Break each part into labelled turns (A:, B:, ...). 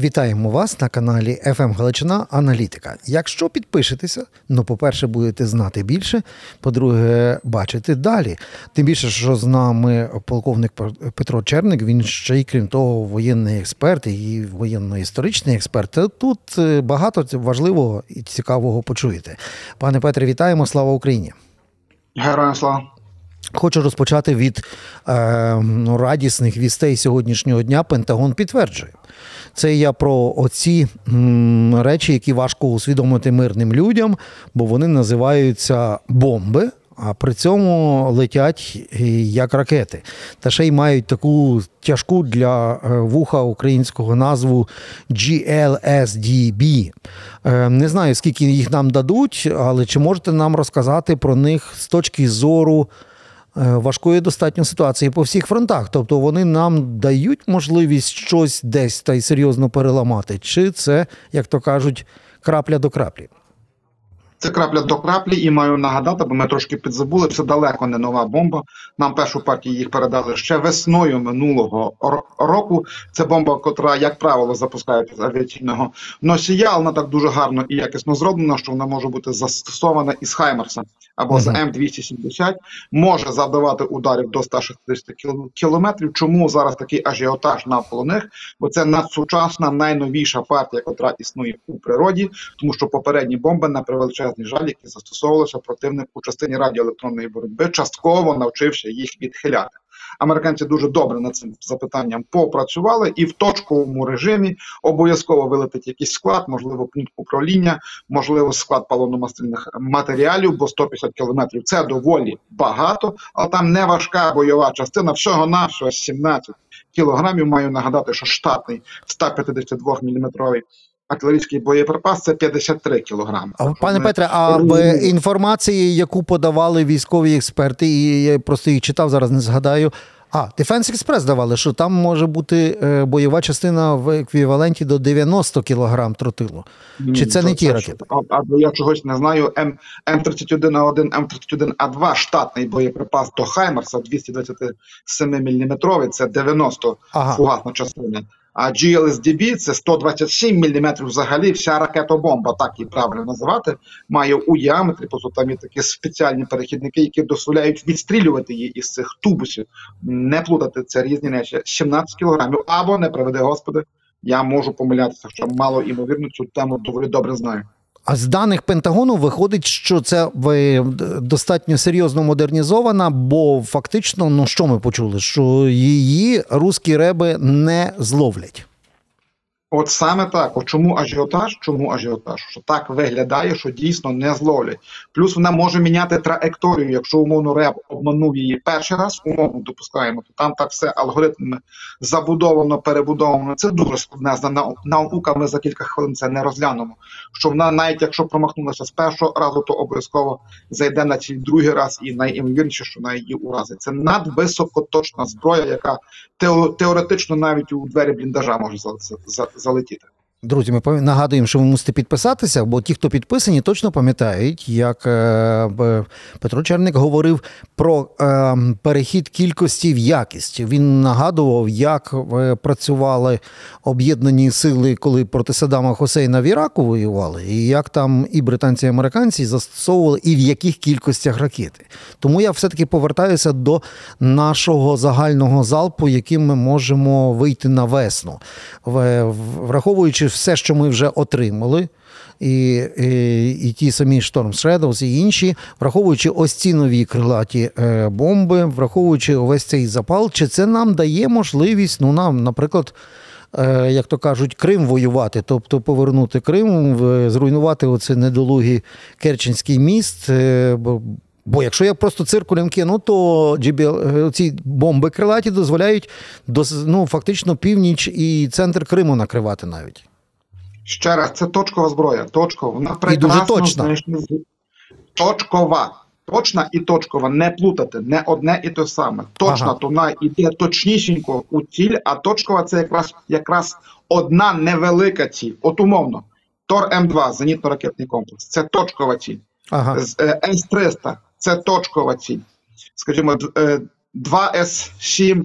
A: Вітаємо вас на каналі FM Галичина Аналітика. Якщо підпишетеся, ну, по-перше, будете знати більше, по-друге, бачити далі. Тим більше, що з нами полковник Петро Черник, він ще й крім того, воєнний експерт і воєнно-історичний експерт. Тут е, багато важливого і цікавого почуєте. Пане Петре, вітаємо! Слава Україні!
B: Героям слава!
A: Хочу розпочати від е, ну, радісних вістей сьогоднішнього дня. Пентагон підтверджує. Це я про оці м, речі, які важко усвідомити мирним людям, бо вони називаються бомби. А при цьому летять як ракети. Та ще й мають таку тяжку для е, вуха українського назву GLSDB. Е, не знаю, скільки їх нам дадуть, але чи можете нам розказати про них з точки зору Е, важкої достатньо ситуації по всіх фронтах. Тобто вони нам дають можливість щось десь та й серйозно переламати, чи це, як то кажуть, крапля до краплі.
B: Це крапля до краплі, і маю нагадати, бо ми трошки підзабули. Це далеко не нова бомба. Нам першу партію їх передали ще весною минулого року. Це бомба, котра, як правило, запускається з авіаційного носія. Вона так дуже гарно і якісно зроблена, що вона може бути застосована із Хаймерса або з М270, може завдавати ударів до 160 кілометрів. Чому зараз такий ажіотаж навколо них? Бо це надсучасна найновіша партія, котра існує у природі, тому що попередні бомби на превеличезну величезний жаль, який застосовувалися противник у частині радіоелектронної боротьби, частково навчився їх відхиляти. Американці дуже добре над цим запитанням попрацювали, і в точковому режимі обов'язково вилетить якийсь склад, можливо, пункт управління, можливо, склад паливно-мастильних матеріалів, бо 150 кілометрів це доволі багато, але там не важка бойова частина. Всього нашого 17 кілограмів. Маю нагадати, що штатний 152 міліметровий артилерійський боєприпас це 53 кілограми.
A: А, Пане Петре, а інформації, яку подавали військові експерти, і я просто їх читав, зараз не згадаю. А, Defense Express давали, що там може бути е, бойова частина в еквіваленті до 90 кілограм тротилу. Чи це не ті ракети?
B: Або я чогось не знаю. М М31А1, М31А2 штатний боєприпас до Хаймерса 227 мм, це 90 ага. фугасна частина. А GLSDB це 127 мм взагалі вся ракетобомба, так її правильно називати, має у діаметрі, просто там є такі спеціальні перехідники, які дозволяють відстрілювати її із цих тубусів, не плутати це різні речі. 17 кілограмів або не приведе господи. Я можу помилятися, що мало імовірно цю тему доволі добре знаю.
A: А з даних Пентагону виходить, що це достатньо серйозно модернізована, бо фактично, ну що ми почули, що її русські реби не зловлять.
B: От саме так. От Чому ажіотаж? Чому ажіотаж? Що так виглядає, що дійсно не зловлять. Плюс вона може міняти траєкторію. Якщо умовно реп обманув її перший раз, умовно допускаємо, то там так все алгоритмами забудовано, перебудовано. Це дуже складне за наука. Ми за кілька хвилин це не розглянемо. Що вона, навіть якщо промахнулася з першого разу, то обов'язково зайде на цей другий раз, і найімовірніше, що на її уразить. Це надвисокоточна зброя, яка теоретично навіть у двері бліндажа може залетіти.
A: Друзі, ми нагадуємо, що ви мусите підписатися, бо ті, хто підписані, точно пам'ятають, як е, Петро Черник говорив про е, перехід кількості в якість. Він нагадував, як працювали об'єднані сили, коли проти Саддама Хусейна в Іраку воювали, і як там і британці, і американці застосовували, і в яких кількостях ракети. Тому я все-таки повертаюся до нашого загального залпу, яким ми можемо вийти на весну, враховуючи все, що ми вже отримали, і і, і ті самі Storm Shadows, і інші, враховуючи ось ці нові крилаті е, бомби, враховуючи увесь цей запал, чи це нам дає можливість, ну нам, наприклад. Е, як то кажуть, Крим воювати, тобто повернути Крим, зруйнувати оцей недолугий Керченський міст. Е, бо, бо якщо я просто циркулем кину, то GBL, ці бомби крилаті дозволяють ну, фактично північ і центр Криму накривати навіть.
B: Ще раз, це точкова зброя. Точкова. Вона прекрасно знайшла. Точкова. Точна і точкова. Не плутати, не одне і те саме. Точна, ага. то вона йде точнісінько у ціль, а точкова це якраз якраз одна невелика ціль. От умовно. Тор М2, зенітно-ракетний комплекс. Це точкова ціль. Ага. Е, С-300 це точкова ціль. Скажімо, 2С7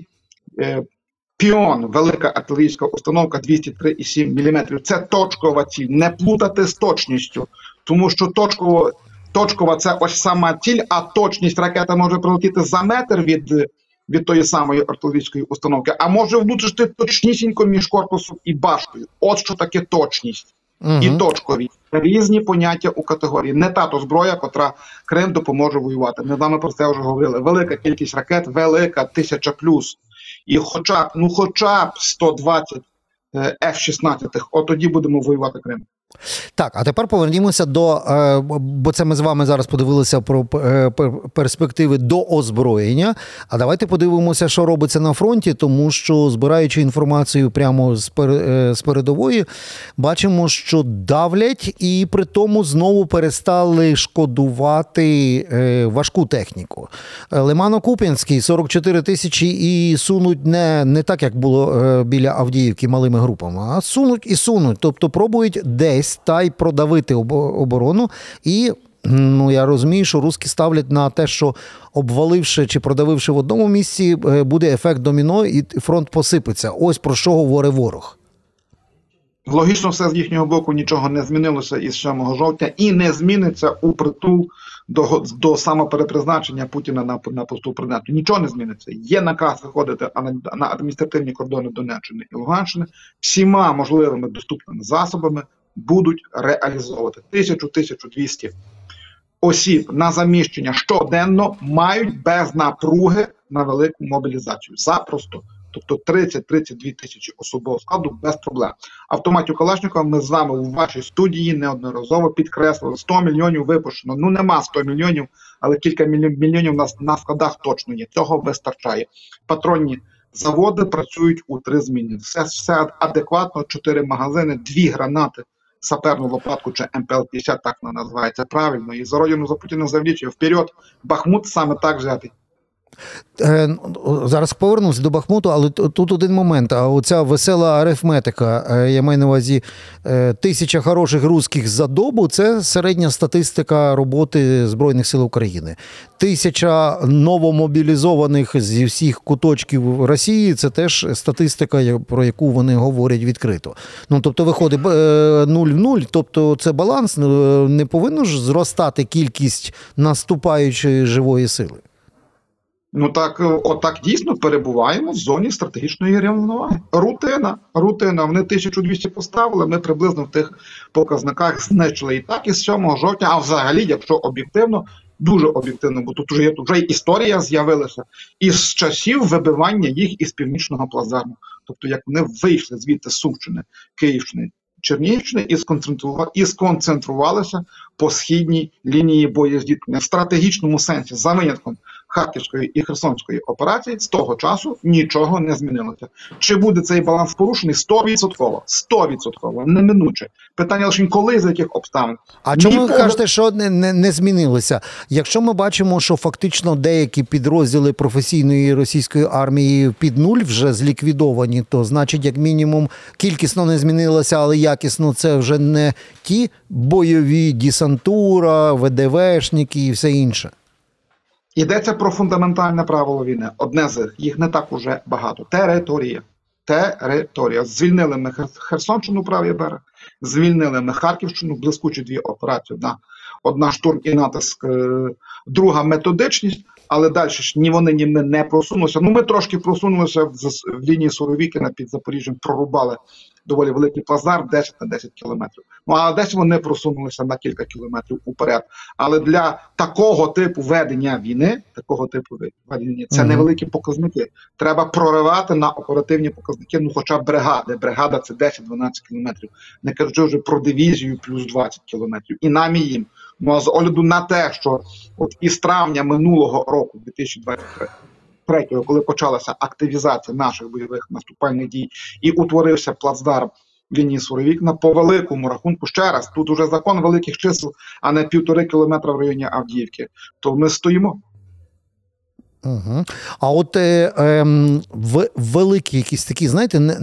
B: Піон, велика артилерійська установка 203,7 мм. Це точкова ціль. Не плутати з точністю, тому що точково, точкова це ось сама ціль, а точність ракета може прилетіти за метр від від тої самої артилерійської установки, а може влучити точнісінько між корпусом і башкою. От що таке точність угу. і точкові різні поняття у категорії. Не та то зброя, котра Крим допоможе воювати. Ми з вами про це вже говорили. Велика кількість ракет, велика тисяча плюс. І, хоча б, ну, хоча б 120 F-16, от тоді будемо воювати Крим.
A: Так, а тепер повернімося до, е, бо це ми з вами зараз подивилися про е, перспективи до озброєння. А давайте подивимося, що робиться на фронті, тому що збираючи інформацію прямо з е, передової, бачимо, що давлять, і при тому знову перестали шкодувати важку техніку. Лимано-Куп'янський 44 тисячі і сунуть не, не так, як було біля Авдіївки малими групами, а сунуть і сунуть, тобто пробують десь десь та й продавити оборону. І ну я розумію, що руски ставлять на те, що обваливши чи продавивши в одному місці, е, буде ефект доміно, і фронт посипеться. Ось про що говорить ворог.
B: Логічно, все з їхнього боку нічого не змінилося із 7 жовтня і не зміниться у притул до до самоперепризначення Путіна на на посту президента. Нічого не зміниться. Є наказ виходити на, на адміністративні кордони Донеччини і Луганщини всіма можливими доступними засобами будуть реалізовувати. 1000-1200 осіб на заміщення щоденно мають без напруги на велику мобілізацію. Запросто. Тобто 30-32 тисячі особового складу без проблем. Автоматів Калашникова ми з вами у вашій студії неодноразово підкреслили 100 мільйонів випущено. Ну нема 100 мільйонів, але кілька мільйонів на, на складах точно є. Цього вистачає. Патронні заводи працюють у три зміни. Все все адекватно, чотири магазини, дві гранати саперну лопатку чи МПЛ-50, так вона називається правильно. І за родину за Путіна завлічує вперед. Бахмут саме так взятий.
A: Е, ну, зараз повернусь до Бахмуту, але тут один момент. А оця весела арифметика, е, я маю на увазі е, тисяча хороших русських за добу це середня статистика роботи Збройних сил України. Тисяча новомобілізованих зі всіх куточків Росії це теж статистика, про яку вони говорять відкрито. Ну тобто, виходить нуль в нуль, тобто це баланс, не повинно ж зростати кількість наступаючої живої сили.
B: Ну так, е, отак дійсно перебуваємо в зоні стратегічної рівноваги. Рутина, рутина. Вони 1200 поставили. Ми приблизно в тих показниках знищили і так із 7 жовтня. А взагалі, якщо об'єктивно, дуже об'єктивно, бо тут вже є вже історія з'явилася із часів вибивання їх із північного плазарму. Тобто, як вони вийшли звідти з Сумщини, Київщини, Чернігівщини і сконцентрували і сконцентрувалися по східній лінії боєздіткнення в стратегічному сенсі за винятком Харківської і Херсонської операції з того часу нічого не змінилося. Чи буде цей баланс порушений? 100%. 100%. неминуче. Питання лише коли за яких обставин.
A: А чому ви кажете, що не, не, не змінилося? Якщо ми бачимо, що фактично деякі підрозділи професійної російської армії під нуль вже зліквідовані, то значить, як мінімум, кількісно не змінилося, але якісно це вже не ті бойові десантура, ВДВшники і все інше.
B: Йдеться про фундаментальне правило війни. Одне з їх не так уже багато. Територія. Територія. Звільнили ми Херсонщину, правий берег, звільнили ми Харківщину, блискучі дві операції. Одна одна штурм і натиск, е, друга методичність, але далі ж ні вони, ні ми не просунулися. Ну, ми трошки просунулися в, в лінії Суровікіна під Запоріжжям, прорубали доволі великий плазар 10 на 10 кілометрів. Ну а десь вони просунулися на кілька кілометрів уперед. Але для такого типу ведення війни, такого типу ведення, це невеликі показники. Треба проривати на оперативні показники. Ну, хоча б бригади. Бригада це 10-12 кілометрів. Не кажучи вже про дивізію плюс 20 кілометрів. І нам і їм. Ну а з огляду на те, що от із травня минулого року, 2023 третього, коли почалася активізація наших бойових наступальних дій і утворився плацдарм лінії Суровікна, по великому рахунку ще раз тут уже закон великих чисел, а не півтори кілометра в районі Авдіївки. То ми стоїмо.
A: Угу. А от е, е, в, великі якісь такі, знаєте,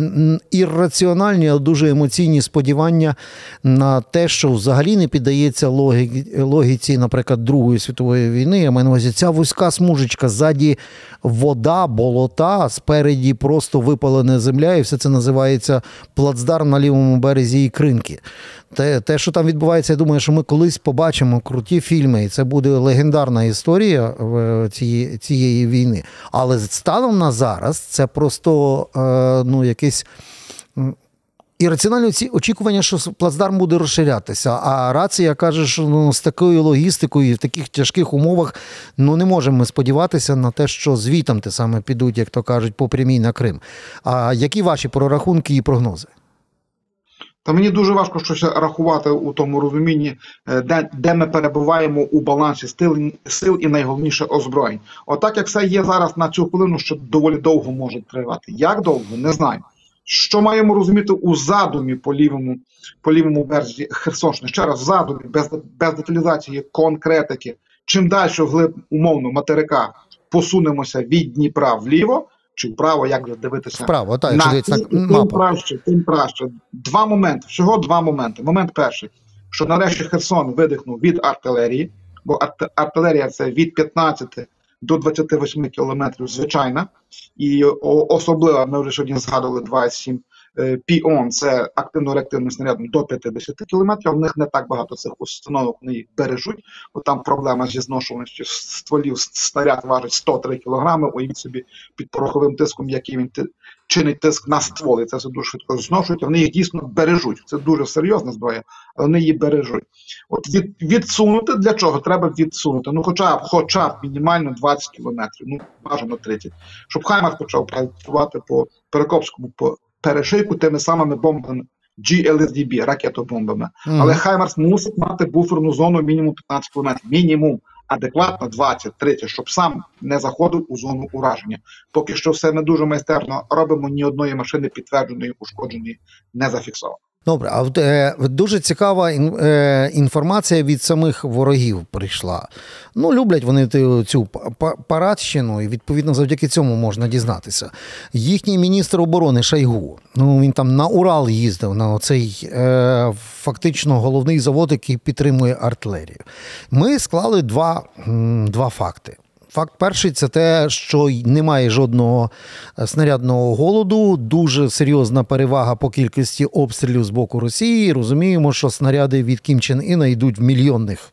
A: ірраціональні, але дуже емоційні сподівання на те, що взагалі не піддається логіці, логіці, наприклад, Другої світової війни. Я маю на увазі, ця вузька смужечка, ззаді вода, болота, спереді просто випалена земля, і все це називається плацдарм на лівому березі Ікринки. Те, те, що там відбувається, я думаю, що ми колись побачимо круті фільми, і це буде легендарна історія цієї цієї війни. Але станом на зараз це просто е, ну, якесь. Ірраціональне очікування, що плацдарм буде розширятися. А рація каже, що ну, з такою логістикою і в таких тяжких умовах ну, не можемо ми сподіватися на те, що звітом те саме підуть, як то кажуть, по прямій на Крим. А які ваші прорахунки і прогнози?
B: Та мені дуже важко щось рахувати у тому розумінні, е, де де ми перебуваємо у балансі сил, сил і найголовніше озброєнь. Отак, як все є зараз на цю хвилину, що доволі довго може тривати. Як довго, не знаю. Що маємо розуміти у задумі по лівому по лівому березі Херсонщини? Ще раз в задумі, без без деталізації конкретики. Чим далі вглиб умовно материка посунемося від Дніпра вліво чи вправо, як дивитися
A: вправо, так,
B: на
A: дивитися
B: тим мапу. краще, тим краще. Два моменти. Всього два моменти. Момент перший, що нарешті Херсон видихнув від артилерії, бо артилерія це від 15 до 28 кілометрів, звичайна, і особливо ми вже сьогодні згадували 27 Е, Піон це активно-реактивний снаряд до 50 кілометрів. У них не так багато цих установок, вони їх бережуть, бо там проблема зі зношуваністю стволів. Снаряд важить 103 кілограми. Уявіть собі під пороховим тиском, який він чинить тиск на ствол, і це все дуже швидко зношують. Вони їх дійсно бережуть. Це дуже серйозна зброя, але вони її бережуть. От від, відсунути для чого треба відсунути? Ну, хоча б, хоча б мінімально 20 кілометрів, ну бажано 30, щоб Хаймар почав працювати по Перекопському по перешийку тими самими бомбами GLSDB, ракетобомбами. Mm. Але Хаймарс мусить мати буферну зону мінімум 15 км. Мінімум адекватно 20-30, щоб сам не заходив у зону ураження. Поки що все не дуже майстерно робимо ні одної машини підтвердженої, ушкодженої, не зафіксовано.
A: Добре, а е, дуже цікава е, інформація від самих ворогів прийшла. Ну, люблять вони цю парадщину, і відповідно завдяки цьому можна дізнатися. Їхній міністр оборони Шайгу. Ну він там на Урал їздив на цей е, фактично головний завод, який підтримує артилерію. Ми склали два, два факти. Факт перший це те, що немає жодного е, снарядного голоду, дуже серйозна перевага по кількості обстрілів з боку Росії. Розуміємо, що снаряди від Кім Чен Іна йдуть в мільйонних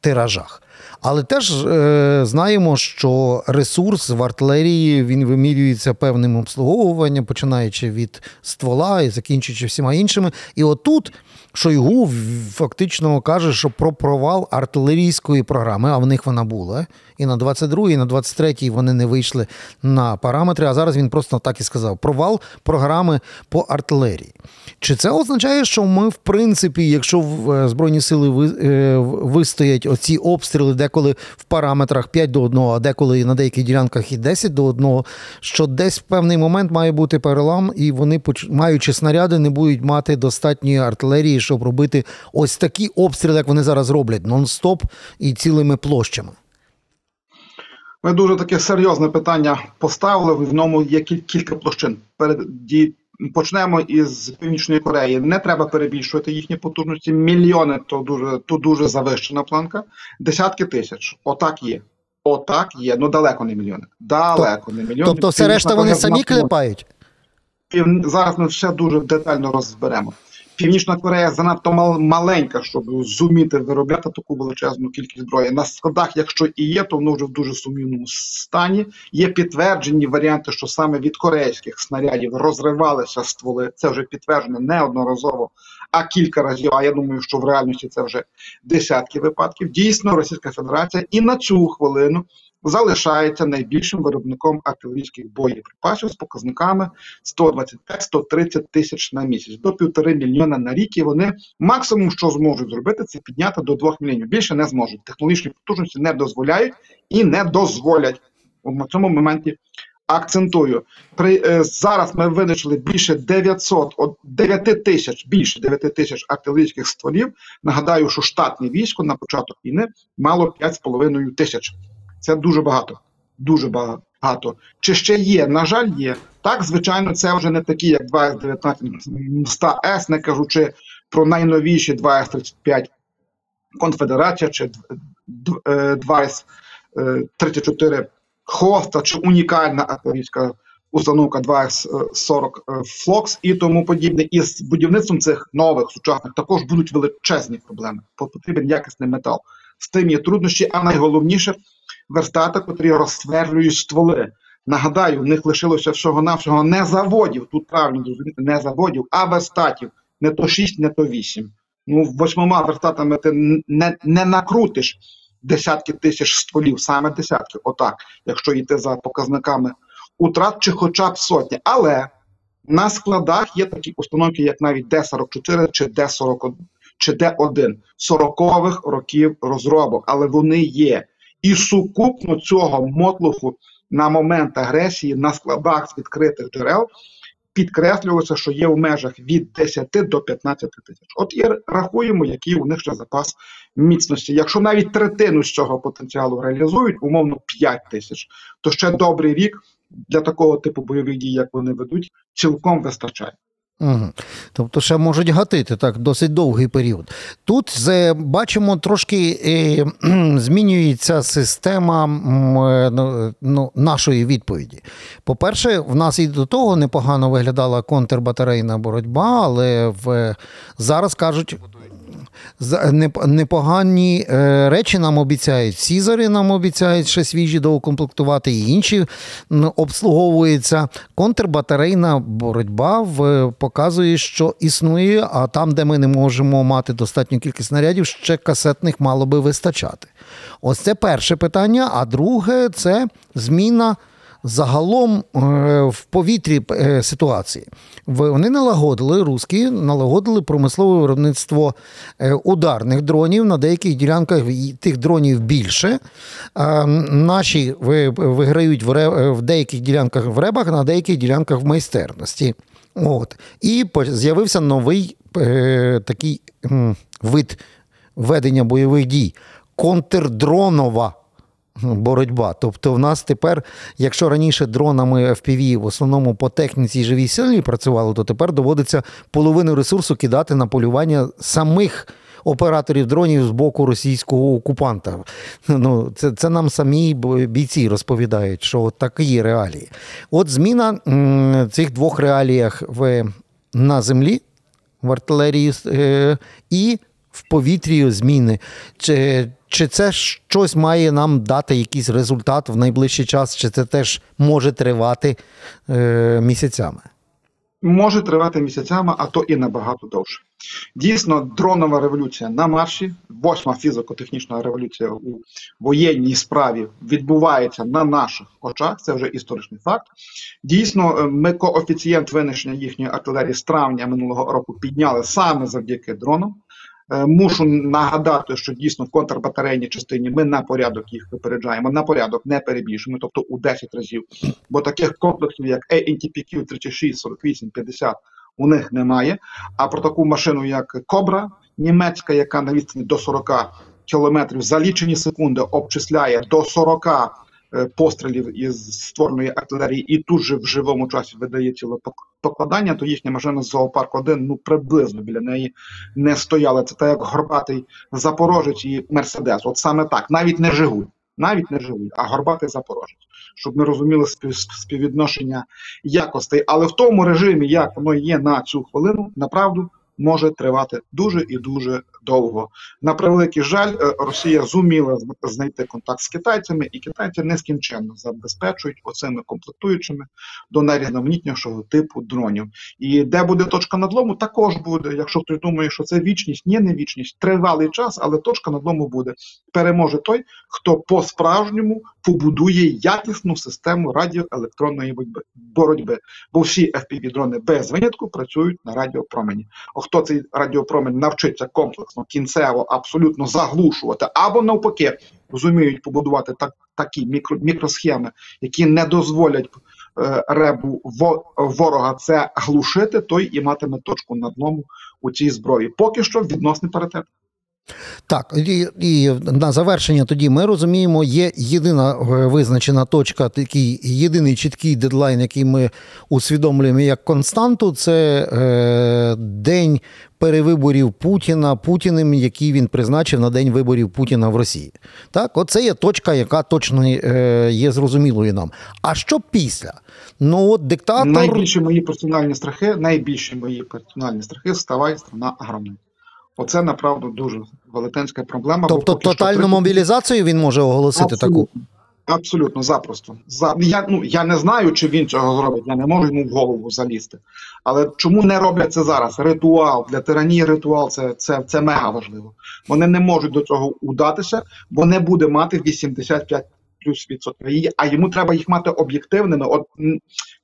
A: тиражах. Але теж е, знаємо, що ресурс в артилерії він вимірюється певним обслуговуванням, починаючи від ствола і закінчуючи всіма іншими. І отут Шойгу фактично каже, що про провал артилерійської програми, а в них вона була. І на 22-й, і на 23-й вони не вийшли на параметри. А зараз він просто так і сказав: провал програми по артилерії. Чи це означає, що ми, в принципі, якщо е, Збройні сили е, вистоять оці обстріли, деколи в параметрах 5 до 1, а деколи на деяких ділянках і 10 до 1, що десь в певний момент має бути перелам, і вони, маючи снаряди, не будуть мати достатньої артилерії, щоб робити ось такі обстріли, як вони зараз роблять, нон-стоп і цілими площами.
B: Ми дуже таке серйозне питання поставили. В ньому є кілька площин. Перед Почнемо із Північної Кореї. Не треба перебільшувати їхні потужності. Мільйони то дуже то дуже завищена планка. Десятки тисяч. Отак є. Отак є. Ну далеко не мільйони. Далеко не мільйони.
A: Тобто, все решта вони самі клепають.
B: Зараз ми все дуже детально розберемо. Північна Корея занадто мал маленька, щоб зуміти виробляти таку величезну кількість зброї. На складах, якщо і є, то воно вже в дуже сумнівному стані. Є підтверджені варіанти, що саме від корейських снарядів розривалися стволи. Це вже підтверджено неодноразово, а кілька разів. А я думаю, що в реальності це вже десятки випадків. Дійсно, Російська Федерація і на цю хвилину залишається найбільшим виробником артилерійських боєприпасів з показниками 125-130 тисяч на місяць до півтори мільйона на рік. І вони максимум, що зможуть зробити, це підняти до 2 мільйонів. Більше не зможуть. Технологічні потужності не дозволяють і не дозволять на цьому моменті. Акцентую, при е, зараз ми винайшли більше 900, от 9 тисяч більше 9 тисяч артилерійських стволів. Нагадаю, що штатне військо на початок війни мало 5,5 тисяч. Це дуже багато. дуже багато. Чи ще є? На жаль, є. Так, звичайно, це вже не такі, як 2С19 100 С, не кажучи про найновіші 2С35 Конфедерація чи 2С34 е, Хоста, чи унікальна артилерійська установка 2С40 Флокс і тому подібне. І з будівництвом цих нових сучасних також будуть величезні проблеми. Потрібен якісний метал. З тим є труднощі, а найголовніше верстати, котрі розсверлюють стволи. Нагадаю, в них лишилося всього-навсього не заводів, тут правильно зрозуміти, не заводів, а верстатів. Не то 6, не то 8. Ну, восьмома верстатами ти не не накрутиш десятки тисяч стволів, саме десятки, отак, якщо йти за показниками утрат чи хоча б сотні. Але на складах є такі установки, як навіть Д-44 чи Д-41, чи Д-1 сорокових років розробок, але вони є. І сукупно цього мотлуху на момент агресії на складах з відкритих джерел підкреслювалося, що є в межах від 10 до 15 тисяч. От і рахуємо, який у них ще запас міцності. Якщо навіть третину з цього потенціалу реалізують, умовно 5 тисяч, то ще добрий рік для такого типу бойових дій, як вони ведуть, цілком вистачає.
A: Угу. Тобто ще можуть гатити так досить довгий період. Тут бачимо трошки е, змінюється система е, ну, ну, нашої відповіді. По-перше, в нас і до того непогано виглядала контрбатарейна боротьба, але в зараз кажуть, непогані е, речі нам обіцяють. Сізари нам обіцяють ще свіжі доукомплектувати, і інші обслуговуються. Контрбатарейна боротьба показує, що існує, а там, де ми не можемо мати достатню кількість снарядів, ще касетних мало би вистачати. Ось це перше питання. А друге це зміна загалом е, в повітрі е, ситуації. Вони налагодили русські, налагодили промислове виробництво е, ударних дронів на деяких ділянках тих дронів більше. Наші виграють в деяких ділянках в ребах, на деяких ділянках в майстерності. От. І з'явився новий такий вид ведення бойових дій контрдронова боротьба. Тобто, в нас тепер, якщо раніше дронами FPV в основному по техніці живій силі працювали, то тепер доводиться половину ресурсу кидати на полювання самих. Операторів дронів з боку російського окупанта. Ну, Це це нам самі бійці розповідають, що такі реалії. От зміна м, цих двох реаліях в, на землі в артилерії е, і в повітрі зміни. Чи чи це щось має нам дати якийсь результат в найближчий час, чи це теж може тривати е, місяцями?
B: Може тривати місяцями, а то і набагато довше. Дійсно, дронова революція на марші, восьма фізико-технічна революція у воєнній справі відбувається на наших очах. Це вже історичний факт. Дійсно, е, ми коефіцієнт винищення їхньої артилерії з травня минулого року підняли саме завдяки дронам. Е, мушу нагадати, що дійсно в контрбатарейній частині ми на порядок їх випереджаємо, на порядок не перебільшуємо, тобто у 10 разів. Бо таких комплексів, як ANTPQ 36, 48, 50, у них немає. А про таку машину, як Кобра, німецька, яка на відстані до 40 кілометрів за лічені секунди обчисляє до 40 Е, пострілів із створеної артилерії, і тут же в живому часі видає ціле покладання, то їхня машина з зоопарк 1 ну приблизно біля неї не стояла. Це так як горбатий Запорожець і Мерседес. От саме так, навіть не Жигуль. Навіть не Жигуль, а горбатий Запорожець, щоб ми розуміли співвідношення якостей. Але в тому режимі, як воно є на цю хвилину, направду може тривати дуже і дуже довго. На превеликий жаль, е, Росія зуміла знайти контакт з китайцями, і китайці нескінченно забезпечують оцими комплектуючими до найрізноманітнішого типу дронів. І де буде точка надлому, також буде. Якщо хтось думає, що це вічність, ні, не вічність, тривалий час, але точка надлому буде. Переможе той, хто по-справжньому побудує якісну систему радіоелектронної боротьби. Бо всі fpv дрони без винятку працюють на радіопромені. Хто цей радіопромінь навчиться комплексно комплексно, кінцево абсолютно заглушувати, або навпаки, розуміють побудувати так, такі мікро, мікросхеми, які не дозволять е, ребу ворога це глушити, той і матиме точку на дному у цій зброї. Поки що відносний паритет.
A: Так, і, і на завершення тоді ми розуміємо, є єдина е, визначена точка, такий єдиний чіткий дедлайн, який ми усвідомлюємо як константу, це е, день перевиборів Путіна Путіним, який він призначив на день виборів Путіна в Росії. Так, оце є точка, яка точно е, є зрозумілою нам. А що після? Ну, от диктатор.
B: Найбільші мої персональні страхи, найбільші мої персональні страхи вставай страна агромна. Оце направду дуже велетенська проблема.
A: Тобто
B: що
A: тотальну
B: три-
A: мобілізацію він може оголосити таку.
B: Абсолютно. Абсолютно, запросто. За я ну я не знаю, чи він цього зробить. Я не можу йому в голову залізти. Але чому не роблять це зараз? Ритуал для тиранії ритуал це, це, це мега важливо. Вони не можуть до цього удатися, бо не буде мати 85 плюс відсотків. А йому треба їх мати об'єктивними. От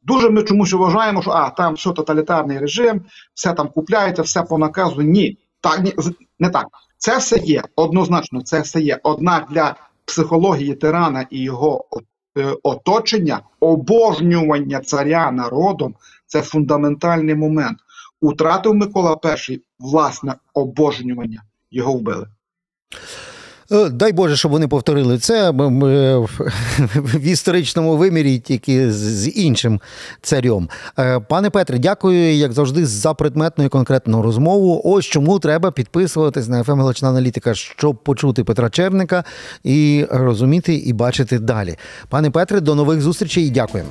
B: дуже ми чомусь вважаємо, що а там все тоталітарний режим, все там купляється, все по наказу. Ні, так ні, не так. Це все є однозначно. Це все є. Однак для психології тирана і його е, оточення, обожнювання царя народом це фундаментальний момент. Утратив Микола І власне обожнювання, його вбили.
A: Е, Дай Боже, щоб вони повторили це в- історичному вимірі, тільки з- з іншим царем. Е, Пане Петре, дякую, як завжди, за предметну і конкретну розмову. Ось чому треба підписуватись на ФМ Галична Аналітика, щоб почути Петра Черника і розуміти і бачити далі. Пане Петре, до нових зустрічей і дякуємо.